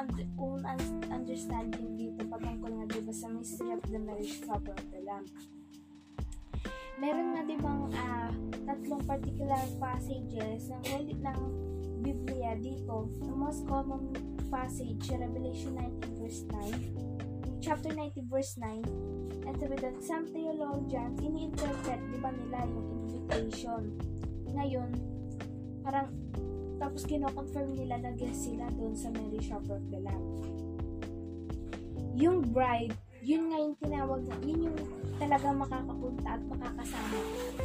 und- own un- understanding dito patungkol nga diba sa mystery of the marriage supper of the Lamb. Meron nga dibang ah, tatlong particular passages ng ulit ng Biblia dito. The most common passage, Revelation 19 verse 9, chapter 90 verse 9, and sabi doon, some theologians, ini-interpret, di ba nila yung invitation. Ngayon, parang, tapos kino-confirm nila na guest sila doon sa Mary Shopper of the Lamb. Yung bride, yun nga yung tinawag na, yun yung talagang makakapunta at makakasama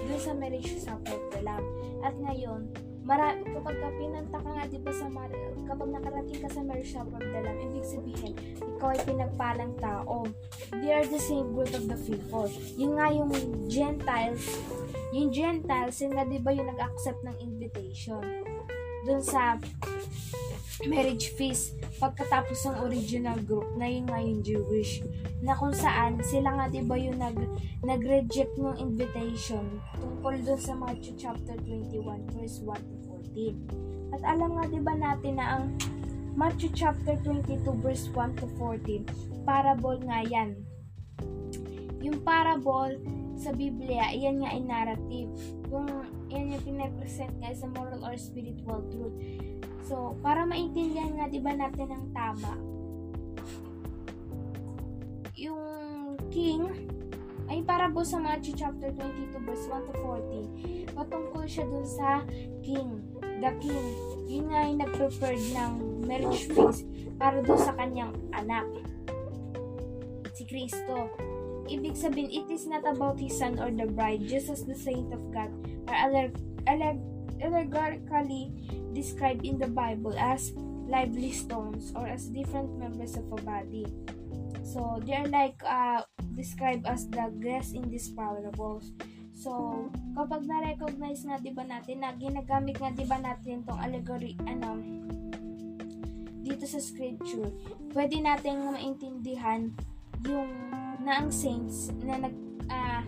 doon sa marriage supper of the Lamb. At ngayon, mara, kapag ka pinanta ka nga, di ba sa mar, kapag nakarating ka sa marriage supper of the Lamb, ibig sabihin, ikaw ay pinagpalang tao. They are the same group of the people. Yun nga yung Gentiles, yung Gentiles, yun nga di ba yung nag-accept ng invitation doon sa marriage feast pagkatapos ng original group na yun nga yung Jewish na kung saan sila nga diba yung nag, nag-reject ng invitation tungkol dun sa Matthew chapter 21 verse 1 to 14 at alam nga diba natin na ang Matthew chapter 22 verse 1 to 14 parable nga yan. Yung parable sa Biblia, iyan nga ay narrative. Kung yan yung pinapresent nga sa moral or spiritual truth. So, para maintindihan nga, di ba natin ang tama, yung king, ay para po sa Matthew chapter 22 verse 1 to 14, patungkol siya dun sa king, the king. Yun nga yung nag-prepared ng marriage feast para dun sa kanyang anak, si Kristo. Ibig sabihin, it is not about his son or the bride, just as the saint of God are alleg- alleg- allegorically described in the Bible as lively stones or as different members of a body. So, they are like uh, described as the guests in these parables. So, kapag na-recognize nga 'di ba natin na ginagamit nga 'di ba natin tong allegory ano dito sa scripture, pwede nating maintindihan yung na ang saints na nag ah,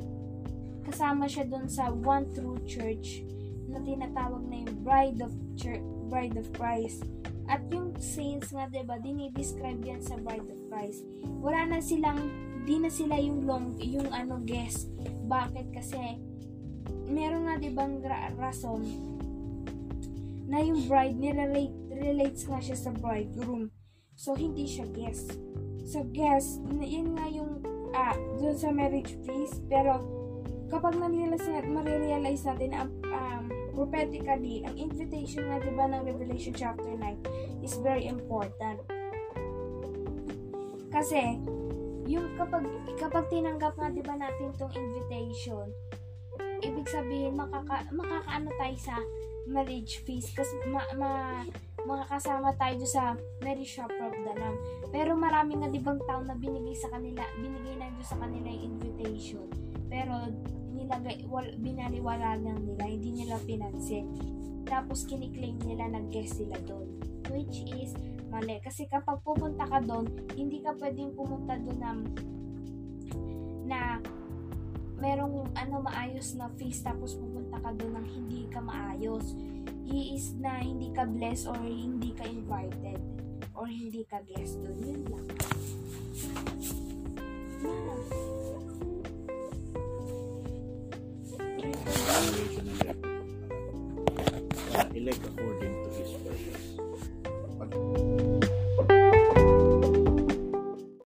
kasama siya doon sa one true church na tinatawag na yung bride of church, bride of Christ. At yung saints nga, 'di ba, dinidescribe yan sa bride of Christ. Wala na silang di na sila yung long yung ano guest. Bakit? Kasi meron nga 'di bang ra- rason na yung bride nirelate relates nga siya sa bridegroom. So hindi siya guest. So guest, yun nga yung ah, dun sa marriage feast, pero kapag na-realize natin, marirealize natin na um, prophetically, ang invitation nga diba ng Revelation chapter 9 is very important. Kasi, yung kapag, kapag tinanggap nga diba natin tong invitation, ibig sabihin, makaka, makakaano tayo sa marriage feast kasi ma, ma, makakasama tayo sa marriage supper of Lamb. Pero marami nga dibang tao na binigay sa kanila, binigay na doon sa kanila yung invitation. Pero nilagay, wal, binaliwala lang nila, hindi nila pinansin. Tapos kiniklaim nila na guest sila doon. Which is mali. Kasi kapag pupunta ka doon, hindi ka pwedeng pumunta doon na, na merong ano maayos na feast tapos pupunta ka doon ng hindi ka maayos. He is na hindi ka blessed or hindi ka invited or hindi ka guest doon. Yun lang. Elect according to